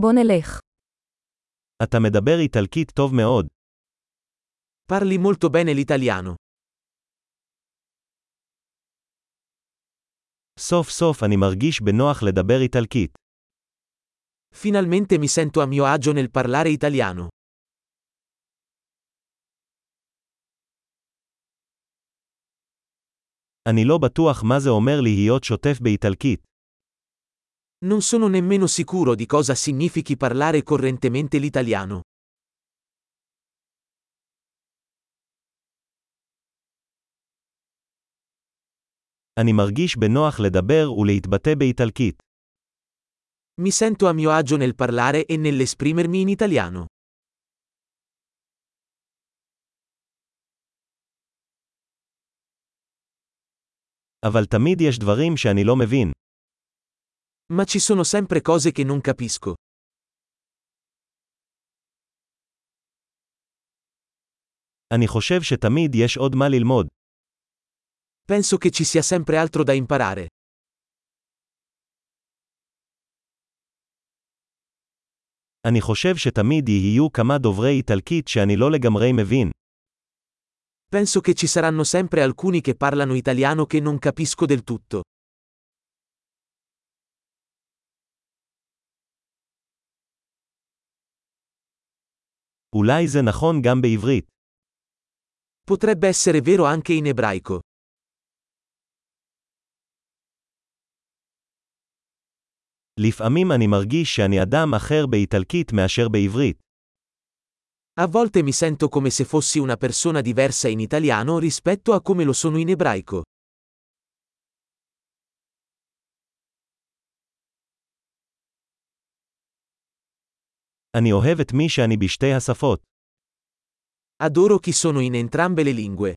בוא נלך. אתה מדבר איטלקית טוב מאוד. Parli molto bene l'italiano. סוף סוף אני מרגיש בנוח לדבר איטלקית. Finalmente mi sento a mio agio nel parlare italiano. אני לא בטוח מה זה אומר להיות שוטף באיטלקית. Non sono nemmeno sicuro di cosa significhi parlare correntemente l'italiano. אני מרגיש בנוח לדבר ולהתבטא באיטלקית. Mi sento a mio agio nel parlare e nell'esprimermi in italiano. אבל תמיד יש דברים שאני לא מבין. Ma ci sono sempre cose che non capisco. אני חושב שתמיד יש עוד מה ללמוד. Penso che ci sia sempre altro da imparare. אני חושב שתמיד יהיו כמה דוברי איטלקית שאני לא לגמרי מבין. Penso che ci saranno sempre alcuni che parlano italiano che non capisco del tutto. אולי זה נכון גם בעברית. Potrebbe essere vero anche in ebraico. לפעמים אני מרגיש שאני אדם אחר באיטלקית מאשר בעברית. A volte mi sento come se fossi una persona diversa in italiano rispetto a come lo sono in ebraico. אני אוהב את מי שאני בשתי השפות. Adoro chi sono in entrambe le lingue.